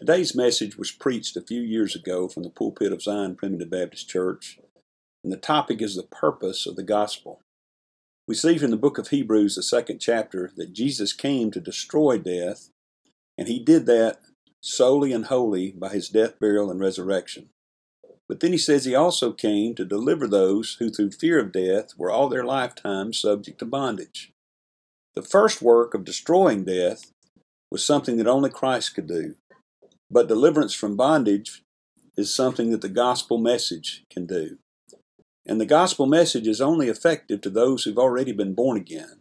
Today's message was preached a few years ago from the pulpit of Zion Primitive Baptist Church, and the topic is the purpose of the gospel. We see from the book of Hebrews, the second chapter, that Jesus came to destroy death, and he did that solely and wholly by his death, burial, and resurrection. But then he says he also came to deliver those who, through fear of death, were all their lifetime subject to bondage. The first work of destroying death was something that only Christ could do. But deliverance from bondage is something that the gospel message can do. And the gospel message is only effective to those who've already been born again.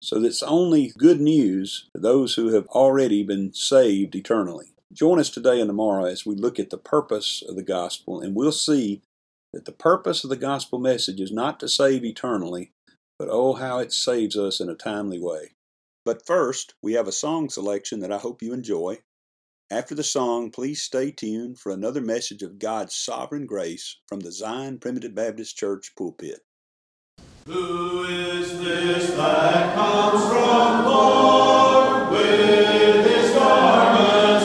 So it's only good news to those who have already been saved eternally. Join us today and tomorrow as we look at the purpose of the gospel, and we'll see that the purpose of the gospel message is not to save eternally, but oh, how it saves us in a timely way. But first, we have a song selection that I hope you enjoy. After the song, please stay tuned for another message of God's sovereign grace from the Zion Primitive Baptist Church pulpit. Who is this that comes from far with his garments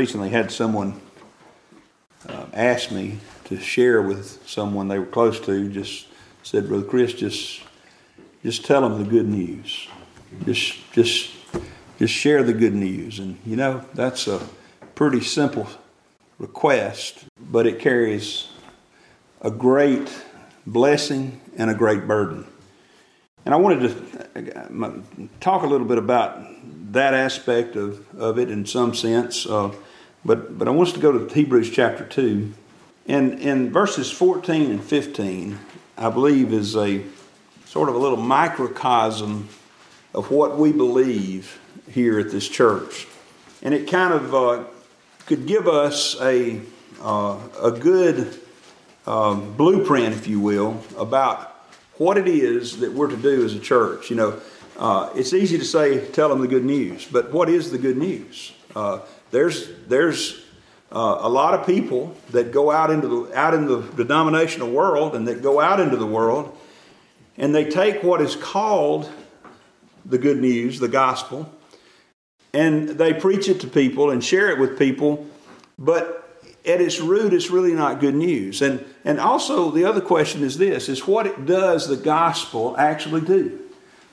recently had someone uh, ask me to share with someone they were close to. Just said, Brother Chris, just just tell them the good news. Just just just share the good news. And you know that's a pretty simple request, but it carries a great blessing and a great burden. And I wanted to uh, talk a little bit about that aspect of, of it in some sense. Uh, but, but I want us to go to Hebrews chapter 2. And in verses 14 and 15, I believe is a sort of a little microcosm of what we believe here at this church. And it kind of uh, could give us a, uh, a good um, blueprint, if you will, about what it is that we're to do as a church. You know, uh, it's easy to say, tell them the good news, but what is the good news? There's there's uh, a lot of people that go out into the out in the denominational world and that go out into the world, and they take what is called the good news, the gospel, and they preach it to people and share it with people, but at its root, it's really not good news. And, and also, the other question is this is what does the gospel actually do?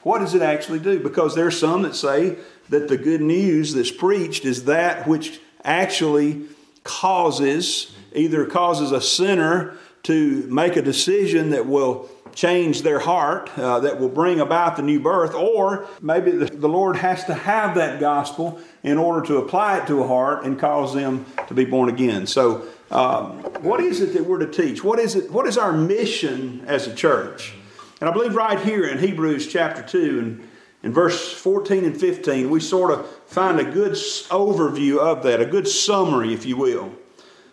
What does it actually do? Because there are some that say that the good news that's preached is that which actually causes, either causes a sinner to make a decision that will change their heart, uh, that will bring about the new birth, or maybe the, the Lord has to have that gospel in order to apply it to a heart and cause them to be born again. So, um, what is it that we're to teach? What is it? What is our mission as a church? And I believe right here in Hebrews chapter two and in verse 14 and 15, we sort of find a good overview of that, a good summary, if you will.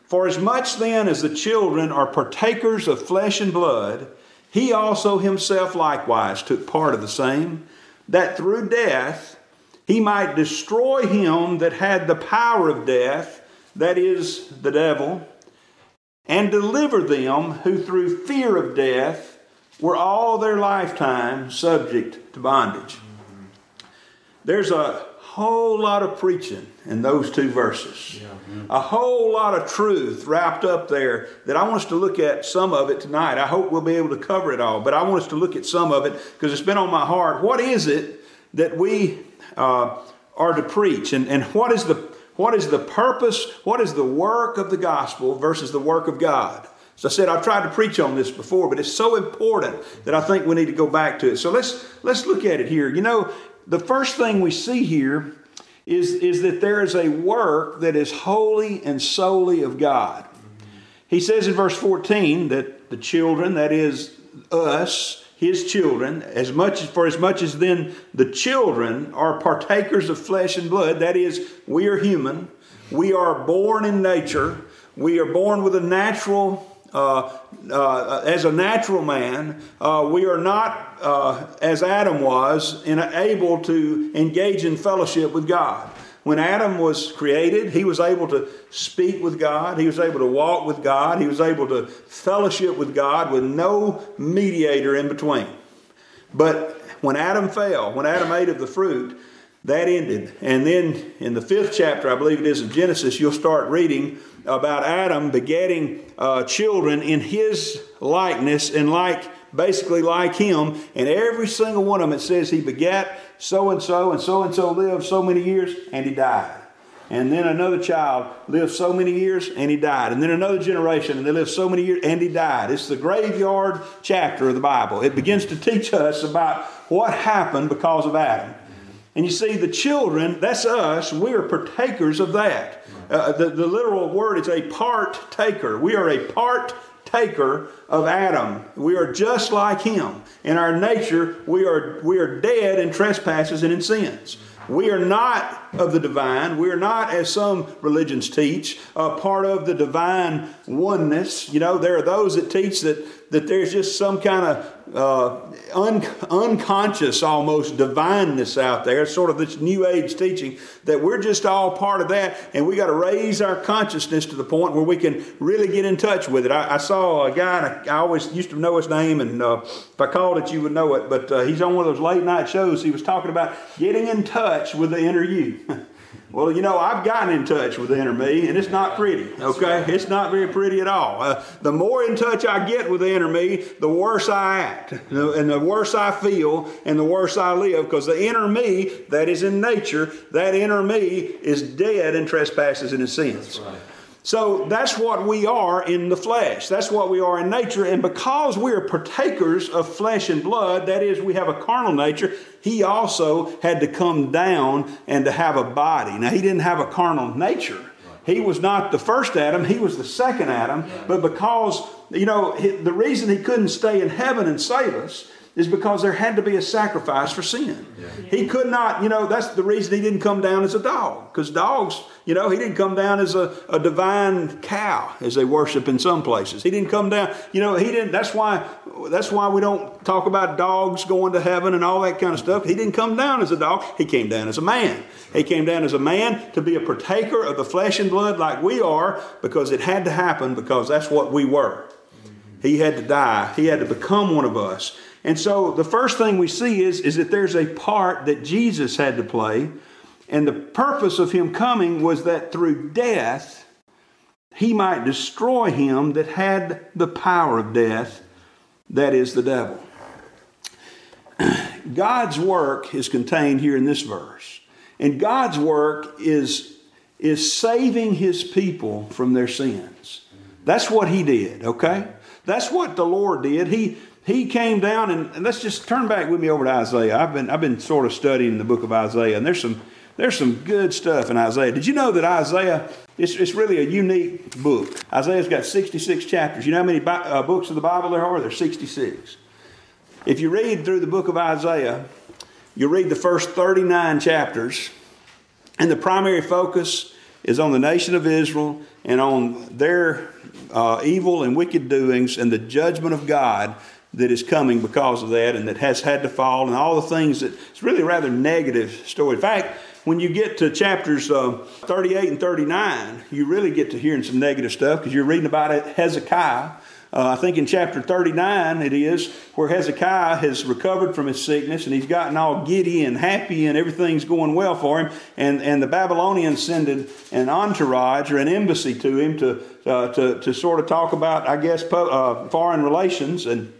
For as much then as the children are partakers of flesh and blood, he also himself likewise took part of the same, that through death he might destroy him that had the power of death, that is, the devil, and deliver them who through fear of death were all their lifetime subject to bondage. There's a whole lot of preaching in those two verses. Yeah. A whole lot of truth wrapped up there that I want us to look at some of it tonight. I hope we'll be able to cover it all, but I want us to look at some of it because it's been on my heart. What is it that we uh, are to preach? And, and what, is the, what is the purpose? What is the work of the gospel versus the work of God? So I said I've tried to preach on this before, but it's so important that I think we need to go back to it. So let's let's look at it here. You know, the first thing we see here is, is that there is a work that is wholly and solely of God. He says in verse 14 that the children, that is us, his children, as much for as much as then the children are partakers of flesh and blood, that is, we are human, we are born in nature, we are born with a natural uh, uh, as a natural man, uh, we are not, uh, as Adam was, in, able to engage in fellowship with God. When Adam was created, he was able to speak with God, he was able to walk with God, he was able to fellowship with God with no mediator in between. But when Adam fell, when Adam ate of the fruit, that ended. And then in the fifth chapter, I believe it is of Genesis, you'll start reading about Adam begetting uh, children in his likeness and like basically like him. And every single one of them, it says he begat so and so, and so and so lived so many years, and he died. And then another child lived so many years and he died. And then another generation and they lived so many years and he died. It's the graveyard chapter of the Bible. It begins to teach us about what happened because of Adam. And you see, the children, that's us, we are partakers of that. Uh, the, the literal word is a part taker. We are a part taker of Adam. We are just like him. In our nature, we are, we are dead in trespasses and in sins. We are not of the divine. We are not, as some religions teach, a part of the divine oneness. You know, there are those that teach that, that there's just some kind of uh, un- unconscious almost divineness out there, sort of this new age teaching that we're just all part of that, and we got to raise our consciousness to the point where we can really get in touch with it. I, I saw a guy, I, I, always used to know his name, and uh, if I called it, you would know it, but uh, he's on one of those late night shows. He was talking about getting in touch with the inner you. Well, you know, I've gotten in touch with the inner me, and it's not pretty, okay? It's not very pretty at all. Uh, the more in touch I get with the inner me, the worse I act, and the worse I feel, and the worse I live, because the inner me that is in nature, that inner me is dead in trespasses and in sins. Right. So that's what we are in the flesh. That's what we are in nature. And because we are partakers of flesh and blood, that is, we have a carnal nature, he also had to come down and to have a body. Now, he didn't have a carnal nature. He was not the first Adam, he was the second Adam. But because, you know, the reason he couldn't stay in heaven and save us is because there had to be a sacrifice for sin. He could not, you know, that's the reason he didn't come down as a dog. Because dogs, you know, he didn't come down as a, a divine cow as they worship in some places. He didn't come down, you know, he didn't that's why that's why we don't talk about dogs going to heaven and all that kind of stuff. He didn't come down as a dog, he came down as a man. He came down as a man to be a partaker of the flesh and blood like we are, because it had to happen because that's what we were. He had to die. He had to become one of us. And so the first thing we see is, is that there's a part that Jesus had to play. And the purpose of him coming was that through death, he might destroy him that had the power of death, that is the devil. God's work is contained here in this verse. And God's work is, is saving his people from their sins. That's what he did, okay? That's what the Lord did. He, he came down and, and, let's just turn back with me over to Isaiah. I've been, I've been sort of studying the book of Isaiah, and there's some, there's some good stuff in Isaiah. Did you know that Isaiah, it's, it's really a unique book? Isaiah's got 66 chapters. You know how many bi- uh, books of the Bible there are? There's 66. If you read through the book of Isaiah, you read the first 39 chapters, and the primary focus is on the nation of Israel and on their uh, evil and wicked doings and the judgment of God that is coming because of that and that has had to fall and all the things that it's really a rather negative story. In fact, when you get to chapters uh, 38 and 39, you really get to hearing some negative stuff because you're reading about it, Hezekiah uh, I think in chapter 39 it is, where Hezekiah has recovered from his sickness and he's gotten all giddy and happy and everything's going well for him. And, and the Babylonians send an entourage or an embassy to him to, uh, to, to sort of talk about, I guess, uh, foreign relations. And,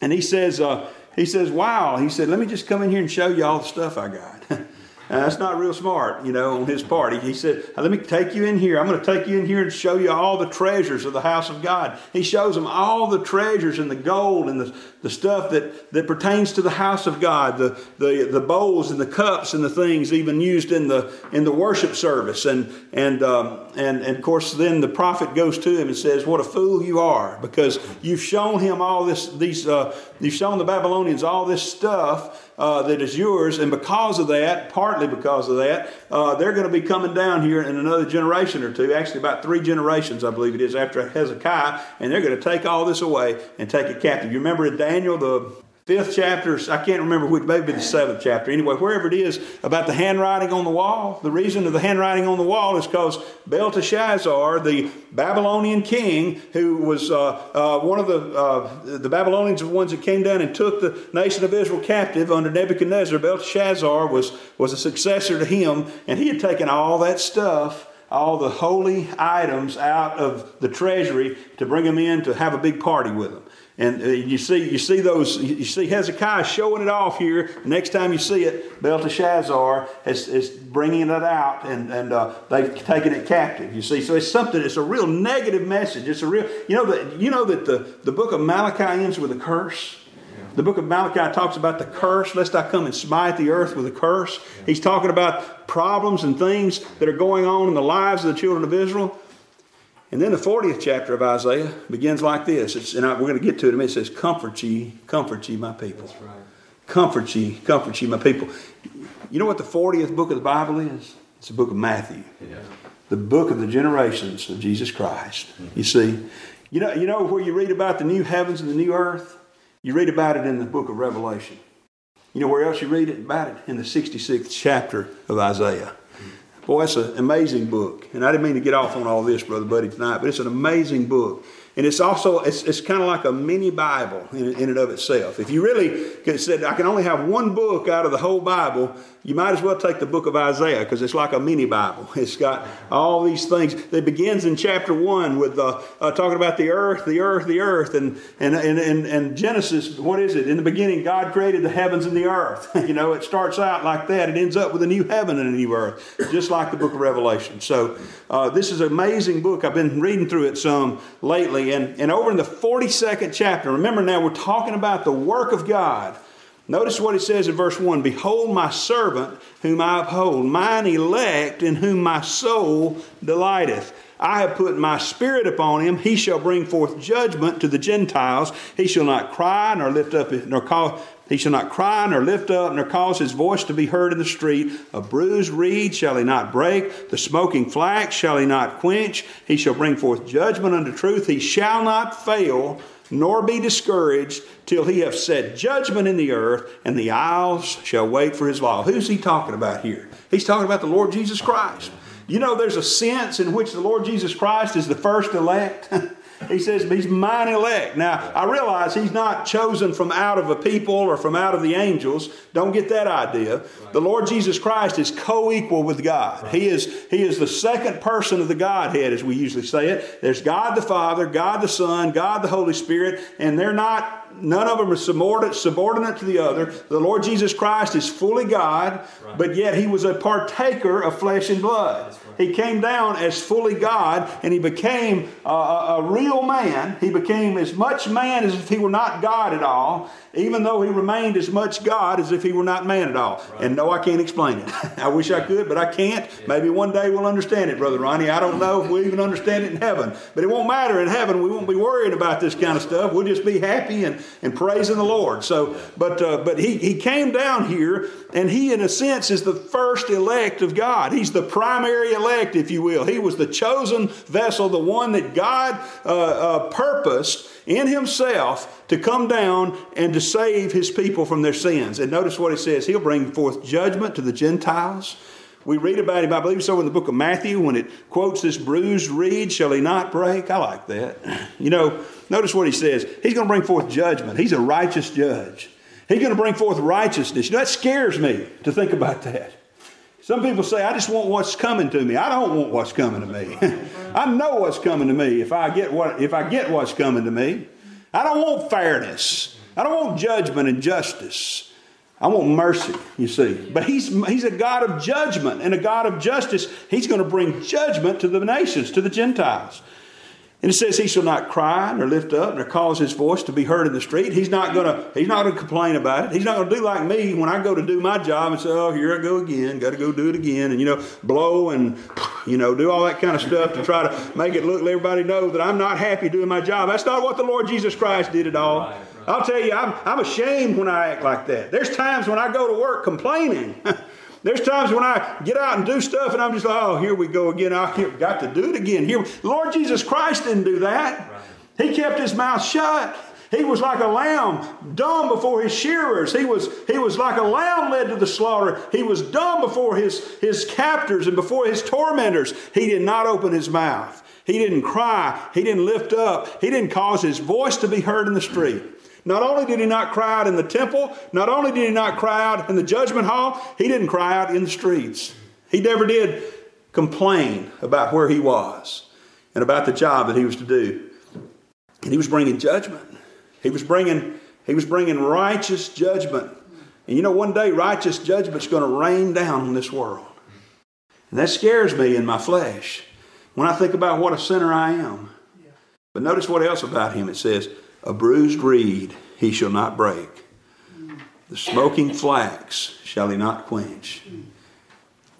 and he says, uh, he says, wow, he said, let me just come in here and show you all the stuff I got. That's not real smart, you know, on his part. He, he said, Let me take you in here. I'm going to take you in here and show you all the treasures of the house of God. He shows them all the treasures and the gold and the, the stuff that, that pertains to the house of God, the, the, the bowls and the cups and the things even used in the, in the worship service. And, and, um, and, and of course, then the prophet goes to him and says, What a fool you are, because you've shown him all this, these, uh, you've shown the Babylonians all this stuff uh, that is yours. And because of that, partly because of that, uh, they're going to be coming down here in another generation or two, actually about three generations, I believe it is, after Hezekiah, and they're going to take all this away and take it captive. You remember in the fifth chapter, I can't remember which, maybe the seventh chapter. Anyway, wherever it is about the handwriting on the wall, the reason of the handwriting on the wall is because Belteshazzar, the Babylonian king, who was uh, uh, one of the, uh, the Babylonians, the ones that came down and took the nation of Israel captive under Nebuchadnezzar, Belteshazzar was, was a successor to him, and he had taken all that stuff all the holy items out of the treasury to bring them in to have a big party with them. And uh, you see, you see those, you see Hezekiah showing it off here. Next time you see it, Belteshazzar is, is bringing it out, and, and uh, they've taken it captive. You see, so it's something. It's a real negative message. It's a real, you know that you know that the, the book of Malachi ends with a curse. The book of Malachi talks about the curse, lest I come and smite the earth with a curse. He's talking about problems and things that are going on in the lives of the children of Israel. And then the 40th chapter of Isaiah begins like this. It's, and I, we're going to get to it in a minute. It says, Comfort ye, comfort ye, my people. That's right. Comfort ye, comfort ye, my people. You know what the 40th book of the Bible is? It's the book of Matthew. Yeah. The book of the generations of Jesus Christ. Mm-hmm. You see, you know, you know where you read about the new heavens and the new earth? You read about it in the book of Revelation. You know where else you read it about it? In the 66th chapter of Isaiah. Boy, that's an amazing book. And I didn't mean to get off on all this, Brother Buddy, tonight, but it's an amazing book. And it's also, it's, it's kind of like a mini Bible in, in and of itself. If you really said, I can only have one book out of the whole Bible, you might as well take the book of Isaiah because it's like a mini Bible. It's got all these things. It begins in chapter one with uh, uh, talking about the earth, the earth, the earth. And, and, and, and, and Genesis, what is it? In the beginning, God created the heavens and the earth. you know, it starts out like that. It ends up with a new heaven and a new earth, just like the book of Revelation. So uh, this is an amazing book. I've been reading through it some lately. And, and over in the 42nd chapter, remember now, we're talking about the work of God. Notice what it says in verse 1 Behold, my servant whom I uphold, mine elect in whom my soul delighteth. I have put my spirit upon him. He shall bring forth judgment to the Gentiles. He shall not cry nor lift up nor call. He shall not cry nor lift up nor cause his voice to be heard in the street. A bruised reed shall he not break. The smoking flax shall he not quench. He shall bring forth judgment unto truth. He shall not fail nor be discouraged till he have set judgment in the earth, and the isles shall wait for his law. Who's he talking about here? He's talking about the Lord Jesus Christ. You know, there's a sense in which the Lord Jesus Christ is the first elect. He says, He's mine elect. Now, I realize He's not chosen from out of a people or from out of the angels. Don't get that idea. The Lord Jesus Christ is co equal with God. He, is, he is the second person of the Godhead, as we usually say it. There's God the Father, God the Son, God the Holy Spirit, and they're not none of them are subordinate, subordinate to the other. The Lord Jesus Christ is fully God, right. but yet he was a partaker of flesh and blood. He came down as fully God and he became a, a, real man. He became as much man as if he were not God at all even though he remained as much God as if he were not man at all. Right. And no, I can't explain it. I wish I could, but I can't. Yeah. Maybe one day we'll understand it, Brother Ronnie. I don't know if we even understand it in heaven. But it won't matter in heaven. We won't be worrying about this kind of stuff. We'll just be happy and, and praising the Lord. So, but uh, but he, he came down here, and he, in a sense, is the first elect of God. He's the primary elect, if you will. He was the chosen vessel, the one that God uh, uh, purposed in himself to come down and to save his people from their sins. And notice what it says He'll bring forth judgment to the Gentiles. We read about him, I believe so, in the book of Matthew when it quotes this bruised reed, shall he not break? I like that. You know, notice what he says. He's going to bring forth judgment. He's a righteous judge. He's going to bring forth righteousness. You know, that scares me to think about that. Some people say, I just want what's coming to me. I don't want what's coming to me. I know what's coming to me if I get what if I get what's coming to me. I don't want fairness. I don't want judgment and justice. I want mercy, you see. But he's, he's a God of judgment and a God of justice. He's going to bring judgment to the nations, to the Gentiles. And it says he shall not cry nor lift up nor cause his voice to be heard in the street. He's not gonna he's not gonna complain about it. He's not gonna do like me when I go to do my job and say, Oh, here I go again, gotta go do it again, and you know, blow and you know, do all that kind of stuff to try to make it look let everybody know that I'm not happy doing my job. That's not what the Lord Jesus Christ did at all. Right, right. I'll tell you, I'm, I'm ashamed when I act like that. There's times when I go to work complaining. There's times when I get out and do stuff and I'm just like, oh, here we go again. I got to do it again. Here, Lord Jesus Christ didn't do that. Right. He kept his mouth shut. He was like a lamb dumb before his shearers. He was, he was like a lamb led to the slaughter. He was dumb before his, his captors and before his tormentors. He did not open his mouth. He didn't cry. He didn't lift up. He didn't cause his voice to be heard in the street. Not only did he not cry out in the temple, not only did he not cry out in the judgment hall, he didn't cry out in the streets. He never did complain about where he was and about the job that he was to do. And he was bringing judgment. He was bringing, he was bringing righteous judgment. And you know, one day righteous judgment's going to rain down on this world. And that scares me in my flesh when I think about what a sinner I am. But notice what else about him it says, a bruised reed he shall not break. The smoking flax shall he not quench.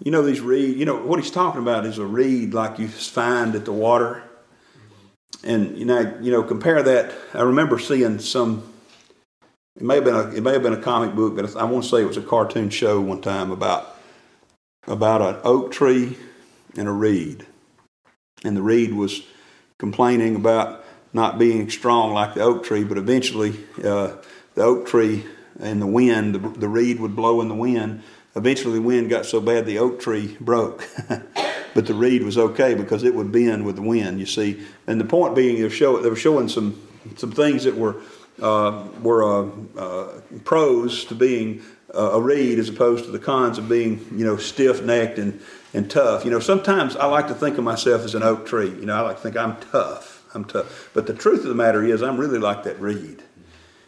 You know these reed, you know what he's talking about is a reed like you find at the water. And you know, you know, compare that. I remember seeing some it may have been a it may have been a comic book, but I want to say it was a cartoon show one time about about an oak tree and a reed. And the reed was complaining about not being strong like the oak tree, but eventually uh, the oak tree and the wind, the, the reed would blow in the wind. Eventually, the wind got so bad the oak tree broke. but the reed was okay because it would bend with the wind, you see. And the point being, they were, show, they were showing some, some things that were, uh, were uh, uh, pros to being a reed as opposed to the cons of being, you know, stiff necked and, and tough. You know, sometimes I like to think of myself as an oak tree. You know, I like to think I'm tough. I'm tough. But the truth of the matter is, I'm really like that reed.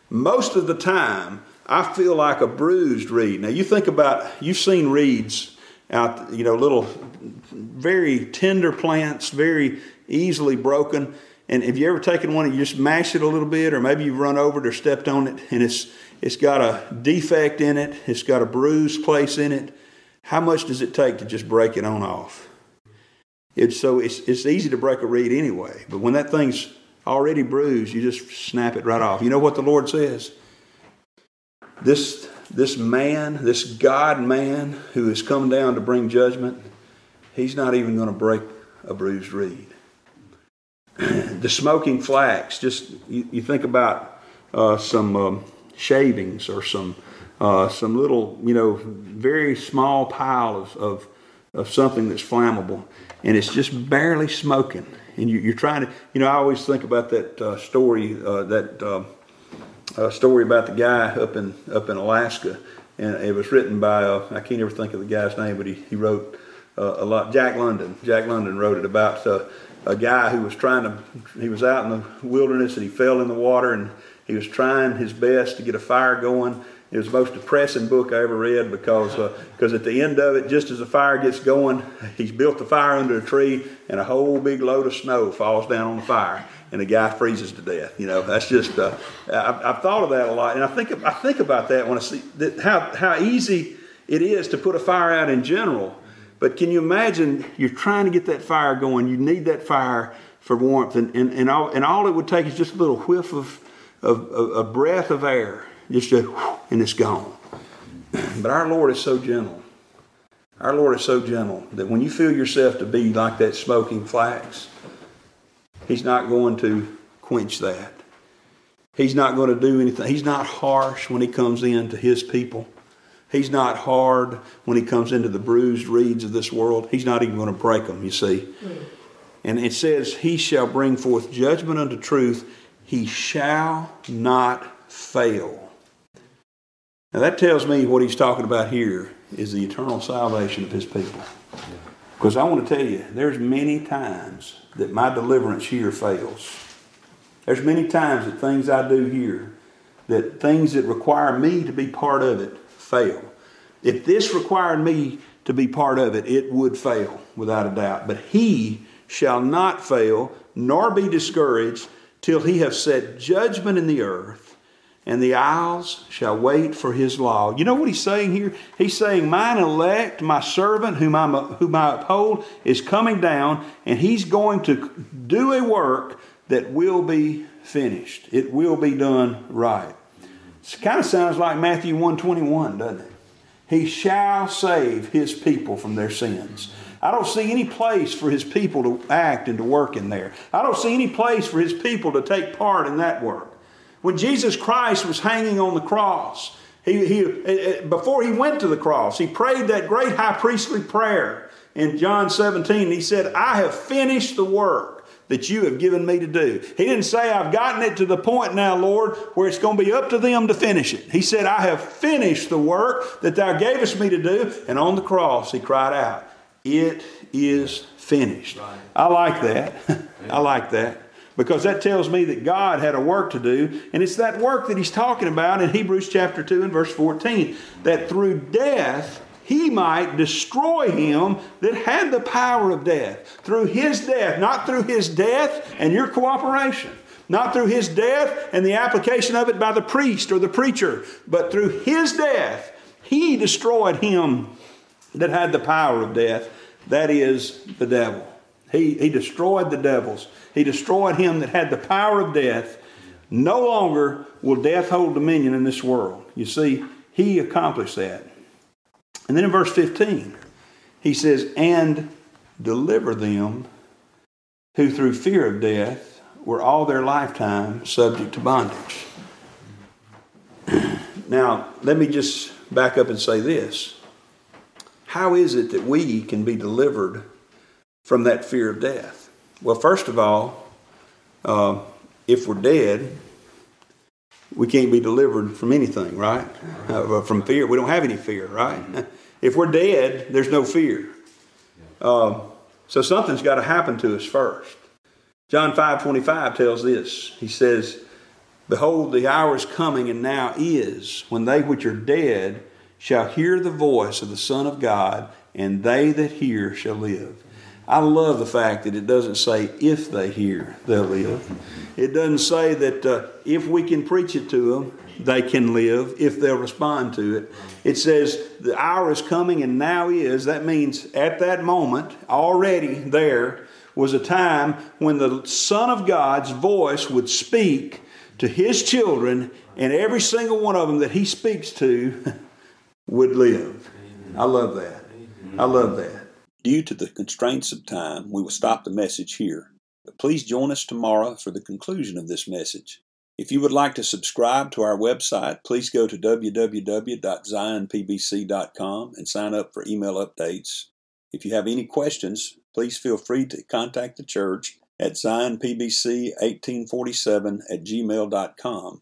Most of the time, I feel like a bruised reed. Now, you think about, you've seen reeds out, you know, little, very tender plants, very easily broken. And have you ever taken one and you just mash it a little bit, or maybe you've run over it or stepped on it, and it's it's got a defect in it, it's got a bruised place in it. How much does it take to just break it on off? It's so it's, it's easy to break a reed anyway. But when that thing's already bruised, you just snap it right off. You know what the Lord says? This this man, this God man who has come down to bring judgment, he's not even going to break a bruised reed. the smoking flax, just you, you think about uh, some um, shavings or some uh, some little, you know, very small pile of, of, of something that's flammable, and it's just barely smoking. And you, are trying to, you know, I always think about that uh, story, uh, that uh, uh, story about the guy up in up in Alaska, and it was written by uh, I can't ever think of the guy's name, but he, he wrote a lot. Jack London. Jack London wrote it about a guy who was trying to. He was out in the wilderness and he fell in the water and he was trying his best to get a fire going it was the most depressing book I ever read because because uh, at the end of it, just as the fire gets going, he's built the fire under a tree, and a whole big load of snow falls down on the fire, and the guy freezes to death. You know, that's just uh, I've, I've, thought of that a lot, and I think I think about that when I see that how how easy it is to put a fire out in general. But can you imagine you're trying to get that fire going? You need that fire for warmth, and, and, and, all, and all it would take is just a little whiff of, of a breath of air just a, and it's gone. But our Lord is so gentle. Our Lord is so gentle that when you feel yourself to be like that smoking flax, He's not going to quench that. He's not going to do anything. He's not harsh when He comes in to His people. He's not hard when He comes into the bruised reeds of this world. He's not even going to break them, you see. Hmm. And it says, He shall bring forth judgment unto truth. He shall not fail. Now that tells me what he's talking about here is the eternal salvation of his people. Because I want to tell you, there's many times that my deliverance here fails. There's many times that things I do here, that things that require me to be part of it, fail. If this required me to be part of it, it would fail, without a doubt. But he shall not fail, nor be discouraged, till he have set judgment in the earth and the isles shall wait for his law. You know what he's saying here? He's saying, Mine elect, my servant, whom, i whom I uphold, is coming down, and he's going to do a work that will be finished. It will be done right. It kind of sounds like Matthew 121, doesn't it? He shall save his people from their sins. I don't see any place for his people to act and to work in there. I don't see any place for his people to take part in that work. When Jesus Christ was hanging on the cross, he, he, eh, eh, before he went to the cross, he prayed that great high priestly prayer in John 17. He said, I have finished the work that you have given me to do. He didn't say, I've gotten it to the point now, Lord, where it's going to be up to them to finish it. He said, I have finished the work that thou gavest me to do. And on the cross, he cried out, It is finished. I like that. I like that because that tells me that God had a work to do. And it's that work that he's talking about in Hebrews chapter 2 and verse 14 that through death he might destroy him that had the power of death. Through his death, not through his death and your cooperation. Not through his death and the application of it by the priest or the preacher, but through his death, he destroyed him that had the power of death. That is the devil. He, he destroyed the devils. He destroyed him that had the power of death. No longer will death hold dominion in this world. You see, he accomplished that. And then in verse 15, he says, And deliver them who through fear of death were all their lifetime subject to bondage. now, let me just back up and say this. How is it that we can be delivered from that fear of death? Well, first of all, uh, if we're dead, we can't be delivered from anything, right? Uh, from fear. We don't have any fear, right? if we're dead, there's no fear. Uh, so something's got to happen to us first. John 5 25 tells this. He says, Behold, the hour is coming, and now is, when they which are dead shall hear the voice of the Son of God, and they that hear shall live. I love the fact that it doesn't say if they hear, they'll live. It doesn't say that uh, if we can preach it to them, they can live if they'll respond to it. It says the hour is coming and now is. That means at that moment, already there was a time when the Son of God's voice would speak to his children, and every single one of them that he speaks to would live. I love that. I love that. Due to the constraints of time, we will stop the message here. But please join us tomorrow for the conclusion of this message. If you would like to subscribe to our website, please go to www.zionpbc.com and sign up for email updates. If you have any questions, please feel free to contact the church at zionpbc1847 at gmail.com.